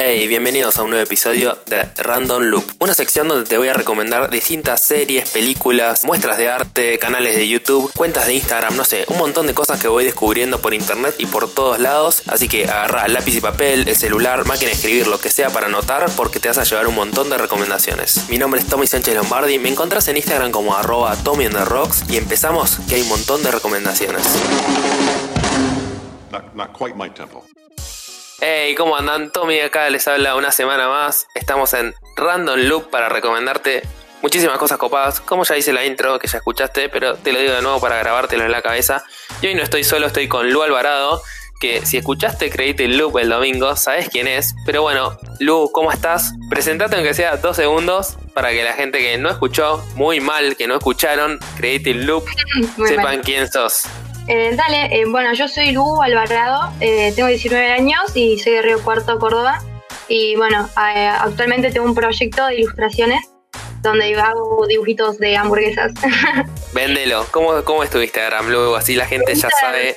Hey, bienvenidos a un nuevo episodio de Random Loop, una sección donde te voy a recomendar distintas series, películas, muestras de arte, canales de YouTube, cuentas de Instagram, no sé, un montón de cosas que voy descubriendo por internet y por todos lados. Así que agarra lápiz y papel, el celular, máquina de escribir, lo que sea para anotar, porque te vas a llevar un montón de recomendaciones. Mi nombre es Tommy Sánchez Lombardi, me encontrás en Instagram como arroba Tommy the Rocks y empezamos que hay un montón de recomendaciones. Not, quite my tempo. Hey, ¿cómo andan? Tommy acá les habla una semana más. Estamos en Random Loop para recomendarte muchísimas cosas copadas. Como ya hice la intro que ya escuchaste, pero te lo digo de nuevo para grabártelo en la cabeza. Y hoy no estoy solo, estoy con Lu Alvarado. Que si escuchaste Creative Loop el domingo, sabes quién es. Pero bueno, Lu, ¿cómo estás? Presentate aunque sea dos segundos para que la gente que no escuchó, muy mal, que no escucharon Creative Loop, sepan quién sos. Eh, dale, eh, bueno, yo soy Lu Alvarado, eh, tengo 19 años y soy de Río Cuarto, Córdoba. Y bueno, actualmente tengo un proyecto de ilustraciones donde hago dibujitos de hamburguesas. Véndelo. ¿Cómo, cómo es tu Instagram? Luego así la gente ya sabe.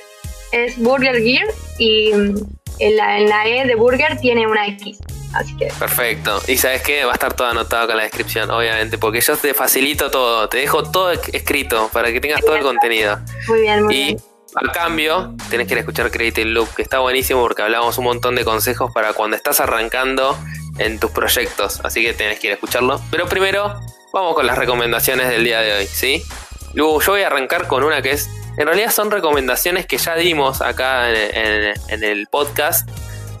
Es Burger Gear y mm, en la, en la E de Burger tiene una X. Así que. Perfecto. Y sabes qué, va a estar todo anotado con la descripción, obviamente, porque yo te facilito todo, te dejo todo escrito para que tengas todo el contenido. Muy bien, muy y, bien. A cambio, tenés que ir a escuchar Creative Loop, que está buenísimo porque hablamos un montón de consejos para cuando estás arrancando en tus proyectos. Así que tenés que ir a escucharlo. Pero primero, vamos con las recomendaciones del día de hoy, ¿sí? Luego yo voy a arrancar con una que es. En realidad son recomendaciones que ya dimos acá en el podcast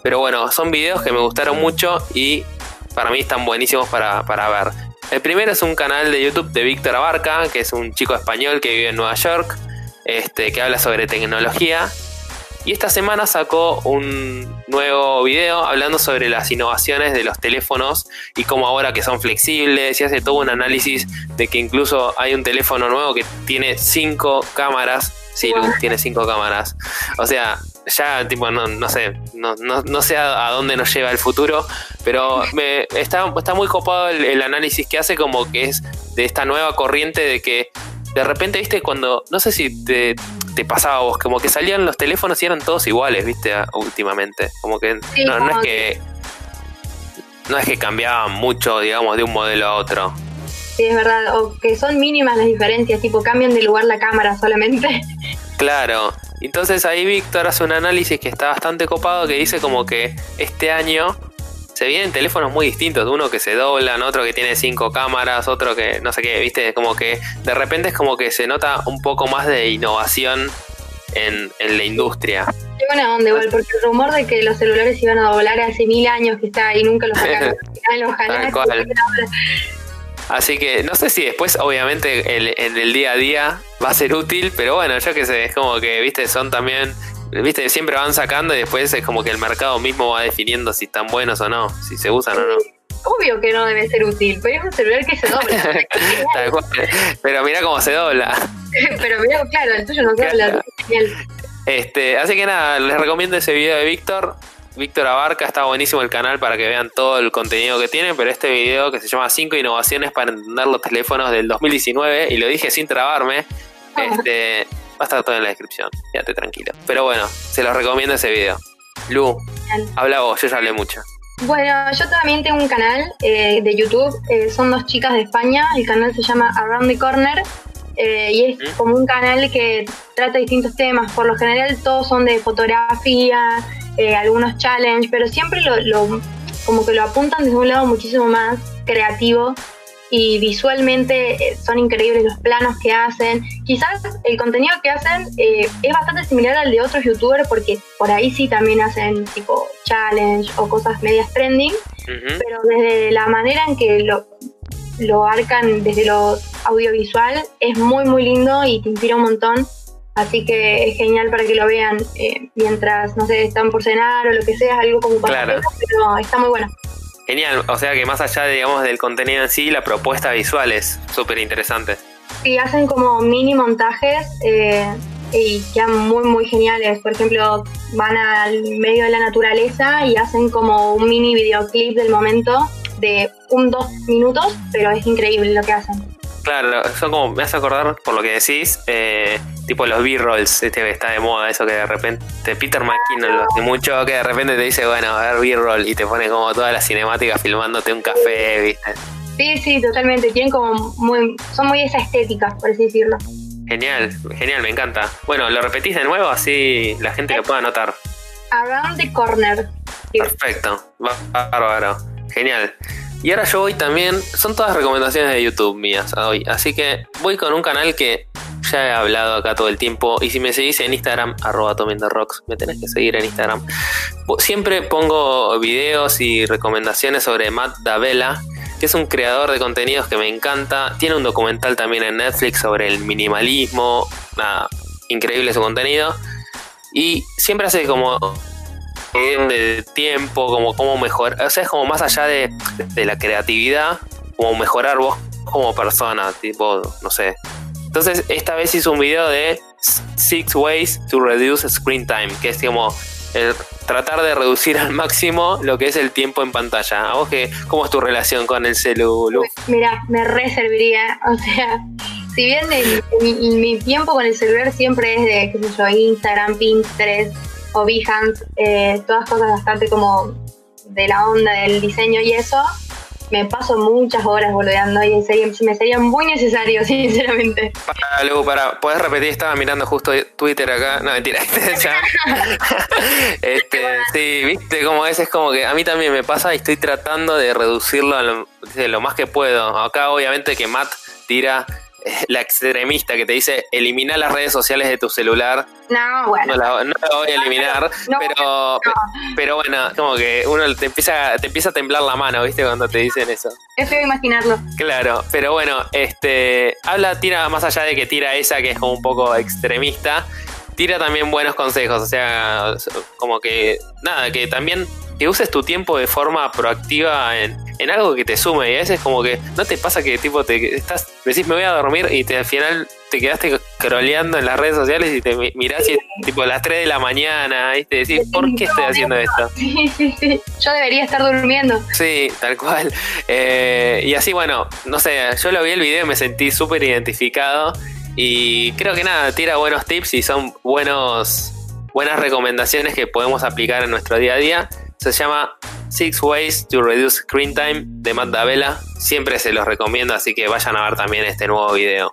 pero bueno, son videos que me gustaron mucho y para mí están buenísimos para, ver. El primero es un canal de YouTube de Víctor Abarca, que es un chico español que vive en Nueva York, este, que habla sobre tecnología. Y esta semana sacó un nuevo video hablando sobre las innovaciones de los teléfonos y cómo ahora que son flexibles y hace todo un análisis de que incluso hay un teléfono nuevo que tiene cinco cámaras. Sí, tiene cinco cámaras. O sea, ya tipo no, no sé, no, no, no, sé a, dónde nos lleva el futuro, pero me, está, está muy copado el, análisis que hace como que es de esta nueva corriente de que de repente, viste, cuando, no sé si te, te pasaba a vos, como que salían los teléfonos y eran todos iguales, viste, últimamente, como que no, no es que no es que cambiaban mucho, digamos, de un modelo a otro. Sí, es verdad, o que son mínimas las diferencias, tipo cambian de lugar la cámara solamente. Claro, entonces ahí Víctor hace un análisis que está bastante copado que dice como que este año se vienen teléfonos muy distintos, uno que se doblan, otro que tiene cinco cámaras, otro que no sé qué, viste, como que de repente es como que se nota un poco más de innovación en, la industria. Qué buena onda igual, porque el rumor de que los celulares iban a doblar hace mil años que está y nunca los sacaron. Ojalá Así que no sé si después, obviamente, en el día a día va a ser útil, pero bueno, yo que sé, es como que, viste, son también, viste, siempre van sacando y después es como que el mercado mismo va definiendo si están buenos o no, si se usan o no. Obvio que no debe ser útil, pero es un celular que se dobla. pero mira cómo se dobla. pero mira, claro, el tuyo no se dobla. Este, así que nada, les recomiendo ese video de Víctor. Víctor Abarca, está buenísimo el canal para que vean todo el contenido que tiene, pero este video que se llama 5 innovaciones para entender los teléfonos del 2019, y lo dije sin trabarme, este, va a estar todo en la descripción, quédate tranquilo. Pero bueno, se los recomiendo ese video. Lu, habla vos, yo ya hablé mucho. Bueno, yo también tengo un canal eh, de YouTube, eh, son dos chicas de España, el canal se llama Around the Corner eh, y es como un canal que trata distintos temas, por lo general todos son de fotografía, eh, algunos challenges, pero siempre lo, como que lo apuntan desde un lado muchísimo más creativo y visualmente eh, son increíbles los planos que hacen. Quizás el contenido que hacen eh, es bastante similar al de otros youtubers porque por ahí sí también hacen tipo challenge o cosas medias trending, pero desde la manera en que lo, lo arcan desde lo audiovisual es muy muy lindo y te inspira un montón. Así que es genial para que lo vean eh, mientras, no sé, están por cenar o lo que sea, algo como para claro. pero está muy bueno. Genial, o sea que más allá, digamos, del contenido en sí, la propuesta visual es súper interesante. Sí, hacen como mini montajes eh, y quedan muy, muy geniales. Por ejemplo, van al medio de la naturaleza y hacen como un mini videoclip del momento de un, dos minutos, pero es increíble lo que hacen. Claro, son como, me hace acordar por lo que decís, eh, tipo los B-rolls, este está de moda, eso que de repente Peter McKinnon lo hace mucho, que de repente te dice, bueno, a ver B-roll y te pone como toda la cinemática filmándote un café, ¿viste? Sí, sí, totalmente. Tienen como muy, son muy esa estética, por así decirlo. Genial, genial, me encanta. Bueno, lo repetís de nuevo así la gente lo pueda notar. Around the Corner. Perfecto, bárbaro, genial. Y ahora yo voy también, son todas recomendaciones de YouTube mías hoy, así que voy con un canal que ya he hablado acá todo el tiempo y si me seguís en Instagram, arroba rocks, me tenés que seguir en Instagram. Siempre pongo videos y recomendaciones sobre Matt Davella, que es un creador de contenidos que me encanta. Tiene un documental también en Netflix sobre el minimalismo, nada, increíble su contenido. Y siempre hace como de tiempo, como cómo mejorar, o sea, es como más allá de, la creatividad, como mejorar vos como persona, tipo, no sé. Entonces, esta vez hizo un video de Six Ways to Reduce Screen Time, que es como tratar de reducir al máximo lo que es el tiempo en pantalla. ¿A vos qué, cómo es tu relación con el celular? Mira, me reservaría, o sea, si bien mi, tiempo con el celular siempre es de, qué sé yo, Instagram, Pinterest o Behance, eh, todas cosas bastante como de la onda del diseño y eso, me paso muchas horas boludeando y en serio me sería muy necesario, sinceramente. Para, luego, para, ¿podés repetir? Estaba mirando justo Twitter acá. No, mentira. este, sí, viste cómo es, es como que a mí también me pasa y estoy tratando de reducirlo a lo, lo más que puedo. Acá obviamente que Matt tira la extremista que te dice elimina las redes sociales de tu celular. No, bueno. No la, voy a eliminar, pero, pero bueno, como que uno te empieza, te empieza a temblar la mano, ¿viste? Cuando te dicen eso. Es feo imaginarlo. Claro, pero bueno, este habla, tira más allá de que tira esa que es como un poco extremista, tira también buenos consejos, o sea, como que nada, que también que uses tu tiempo de forma proactiva en, algo que te sume. Y a veces como que no te pasa que tipo te estás, decís me voy a dormir y te, al final te quedaste croleando en las redes sociales y te mirás y es tipo a las 3 de la mañana y te decís, ¿por qué estoy haciendo esto? Sí, sí, sí. Yo debería estar durmiendo. Sí, tal cual. Eh, y así, bueno, no sé, yo lo vi el video y me sentí súper identificado. Y creo que nada, tira buenos tips y son buenos, buenas recomendaciones que podemos aplicar en nuestro día a día. Se llama Six Ways to Reduce Screen Time de Matt Davella. Siempre se los recomiendo, así que vayan a ver también este nuevo video.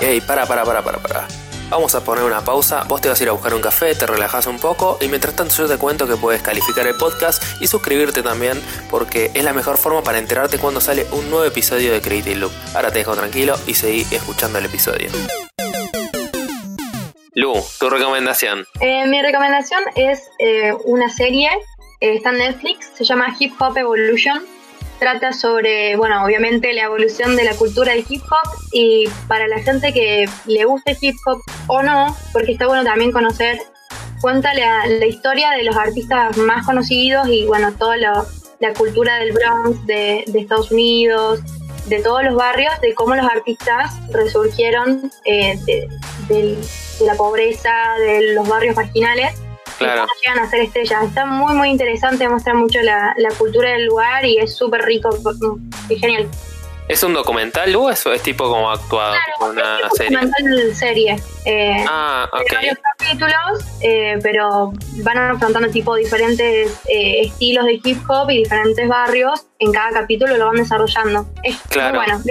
Ey, para, para, para, para, para. Vamos a poner una pausa, vos te vas a ir a buscar un café, te relajas un poco y mientras tanto yo te cuento que puedes calificar el podcast y suscribirte también porque es la mejor forma para enterarte cuando sale un nuevo episodio de Creative Loop. Ahora te dejo tranquilo y seguí escuchando el episodio. Lu, tu recomendación. Eh, mi recomendación es eh, una serie está en Netflix, se llama Hip Hop Evolution. Trata sobre, bueno, obviamente la evolución de la cultura del hip hop y para la gente que le guste hip hop o no, porque está bueno también conocer, cuenta la, historia de los artistas más conocidos y bueno, toda la cultura del Bronx, de, Estados Unidos, de todos los barrios, de cómo los artistas resurgieron eh, de, la pobreza, de los barrios marginales claro. llegan a ser estrellas. Está muy, muy interesante, muestra mucho la, cultura del lugar y es súper rico, y genial. ¿Es un documental o eso es tipo como actuado? Claro, una es serie. documental serie. Eh, ah, ok. varios capítulos, eh, pero van afrontando tipo diferentes eh, estilos de hip hop y diferentes barrios. En cada capítulo lo van desarrollando. Es claro. muy bueno,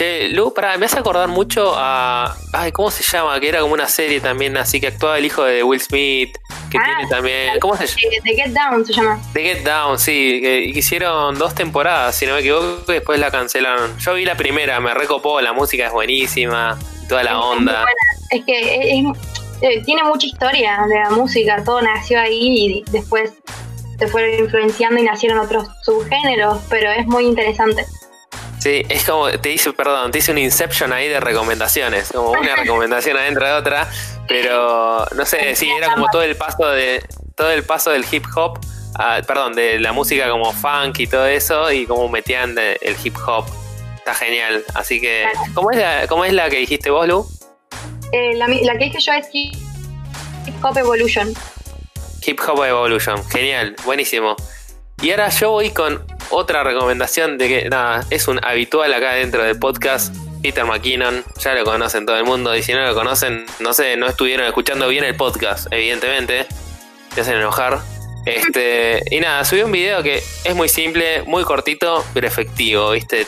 Che, Lu, para, me hace acordar mucho a. Ay, ¿cómo se llama? Que era como una serie también, así que actuaba el hijo de Will Smith, que ah, tiene también. ¿Cómo se llama? The Get Down se llama. The Get Down, sí, que hicieron dos temporadas, si no me equivoco, y después la cancelaron. Yo vi la primera, me recopó, la música es buenísima, toda la onda. Es, que eh, tiene mucha historia de la música, todo nació ahí y después se fueron influenciando y nacieron otros subgéneros, pero es muy interesante. Sí, es como, te hice, perdón, te hice un Inception ahí de recomendaciones, como una recomendación adentro de otra, pero no sé, sí, era como todo el paso de, todo el paso del hip hop, perdón, de la música como funk y todo eso, y como metían el hip hop. Está genial. Así que, ¿cómo es la, cómo es la que dijiste vos, Lu? Eh, la, la, que dije yo es Hip Hop Evolution. Hip Hop Evolution, genial, buenísimo. Y ahora yo voy con otra recomendación de que nada, es un habitual acá dentro del podcast. Peter McKinnon, ya lo conocen todo el mundo, y si no lo conocen, no sé, no estuvieron escuchando bien el podcast, evidentemente, te hacen enojar. Este, y nada, subí un video que es muy simple, muy cortito, pero efectivo, ¿viste?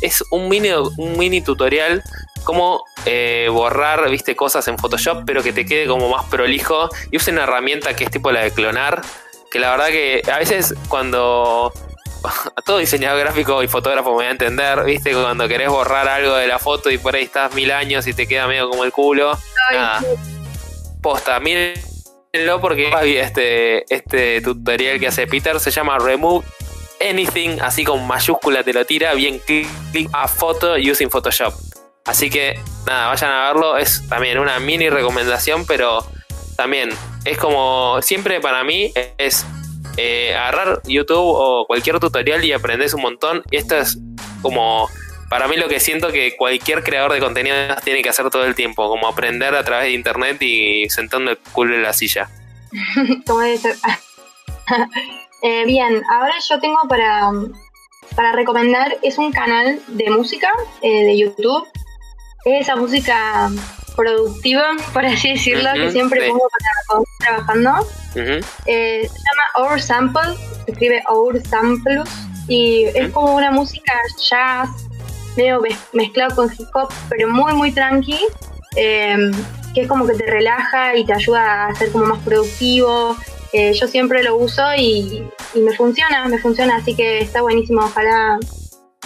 es un mini, un mini tutorial cómo eh, borrar, viste, cosas en Photoshop, pero que te quede como más prolijo. Y usa una herramienta que es tipo la de clonar, que la verdad que a veces cuando todo diseñador gráfico y fotógrafo me voy a entender, viste, cuando querés borrar algo de la foto y por ahí estás mil años y te queda medio como el culo. nada. Posta, mírenlo porque este, este tutorial que hace Peter se llama Remove Anything, así con mayúscula te lo tira, bien clic, a foto using Photoshop. Así que nada, vayan a verlo, es también una mini recomendación, pero también es como siempre para mí es eh, agarrar YouTube o cualquier tutorial y aprendes un montón. Esto es como para mí lo que siento que cualquier creador de contenidos tiene que hacer todo el tiempo, como aprender a través de internet y sentando el culo en la silla. como debe ser. Eh, bien, ahora yo tengo para, para recomendar, es un canal de música eh, de YouTube. Es esa música productiva, por así decirlo, que siempre pongo para trabajando. Eh, se llama Our Sample, se escribe Our Samples, y es como una música jazz, medio mezclado con hip hop, pero muy, muy tranqui, em, que es como que te relaja y te ayuda a ser como más productivo. Eh, yo siempre lo uso y, y me funciona, me funciona, así que está buenísimo, ojalá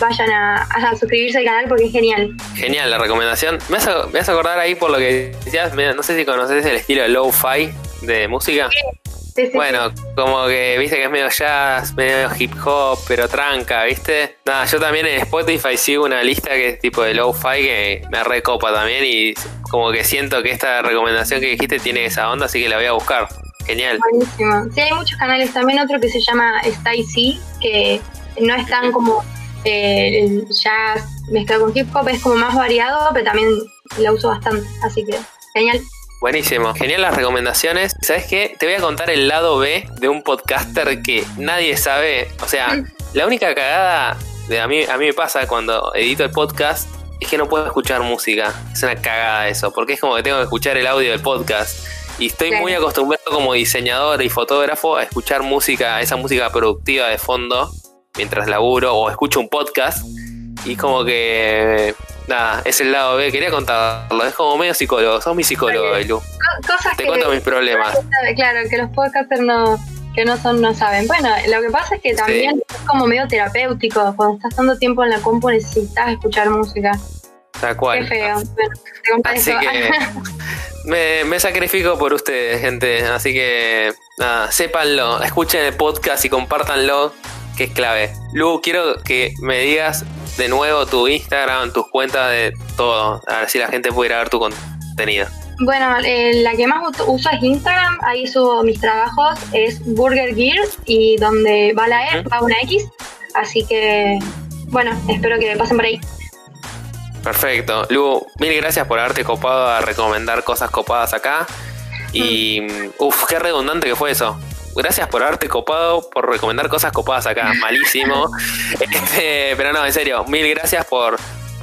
vayan a, suscribirse al canal porque es genial. Genial la recomendación. Me vas, a, acordar ahí por lo que decías, no sé si conoces el estilo de lo-fi de música. Sí, sí, bueno, como que viste que es medio jazz, medio hip hop, pero tranca, ¿viste? Nada, yo también en Spotify sigo una lista que es tipo de lo-fi que me recopa también y como que siento que esta recomendación que dijiste tiene esa onda, así que la voy a buscar. Genial. Buenísimo. Sí, hay muchos canales, también otro que se llama Stay que no es tan como eh, el jazz mezclado con hip hop es como más variado, pero también la uso bastante, así que genial. Buenísimo, genial las recomendaciones. ¿Sabes qué? Te voy a contar el lado B de un podcaster que nadie sabe. O sea, mm. la única cagada de a mí, a mí me pasa cuando edito el podcast es que no puedo escuchar música. Es una cagada eso, porque es como que tengo que escuchar el audio del podcast. Y estoy muy acostumbrado como diseñador y fotógrafo a escuchar música, esa música productiva de fondo mientras laburo o escucho un podcast y como que nada, es el lado B, quería contarlo, es como medio psicólogo, sos mi psicólogo, Lu. Cosas Te cuento mis problemas. Claro, que los podcasters no, que no son, no saben. Bueno, lo que pasa es que también es como medio terapéutico, cuando estás tanto tiempo en la compu necesitas escuchar música. Tal cual. Qué feo. Así que me, me, sacrifico por ustedes, gente. Así que nada, sépanlo, escuchen el podcast y compártanlo que es clave. Lu, quiero que me digas de nuevo tu Instagram, tus cuentas de todo, a ver si la gente pudiera ver tu contenido. Bueno, eh, la que más uso es Instagram, ahí subo mis trabajos, es Burger Gear y donde va la E, va una X, así que bueno, espero que pasen por ahí. Perfecto. Lu, mil gracias por haberte copado a recomendar cosas copadas acá. Y, mm. uff, qué redundante que fue eso gracias por haberte copado, por recomendar cosas copadas acá, malísimo. Este, pero no, en serio, mil gracias por,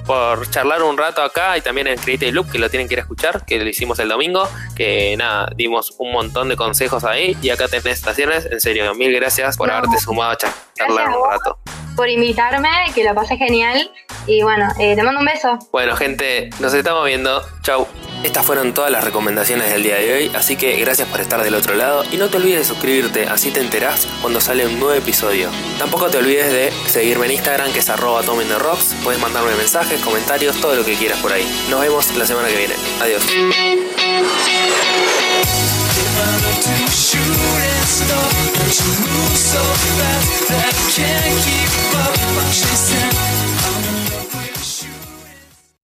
por charlar un rato acá y también en Creative Loop, que lo tienen que ir a escuchar, que lo hicimos el domingo, que nada, dimos un montón de consejos ahí y acá tenés estaciones. En serio, mil gracias por haberte sumado a charlar un rato por invitarme, que lo pasé genial. Y bueno, eh, te mando un beso. Bueno, gente, nos estamos viendo. Chau. Estas fueron todas las recomendaciones del día de hoy, así que gracias por estar del otro lado y no te olvides de suscribirte, así te enterás cuando sale un nuevo episodio. Tampoco te olvides de seguirme en Instagram que es arroba rocks, puedes mandarme mensajes, comentarios, todo lo que quieras por ahí. Nos vemos la semana que viene. Adiós. stop, but you move so fast that I can't keep up. I'm chasing.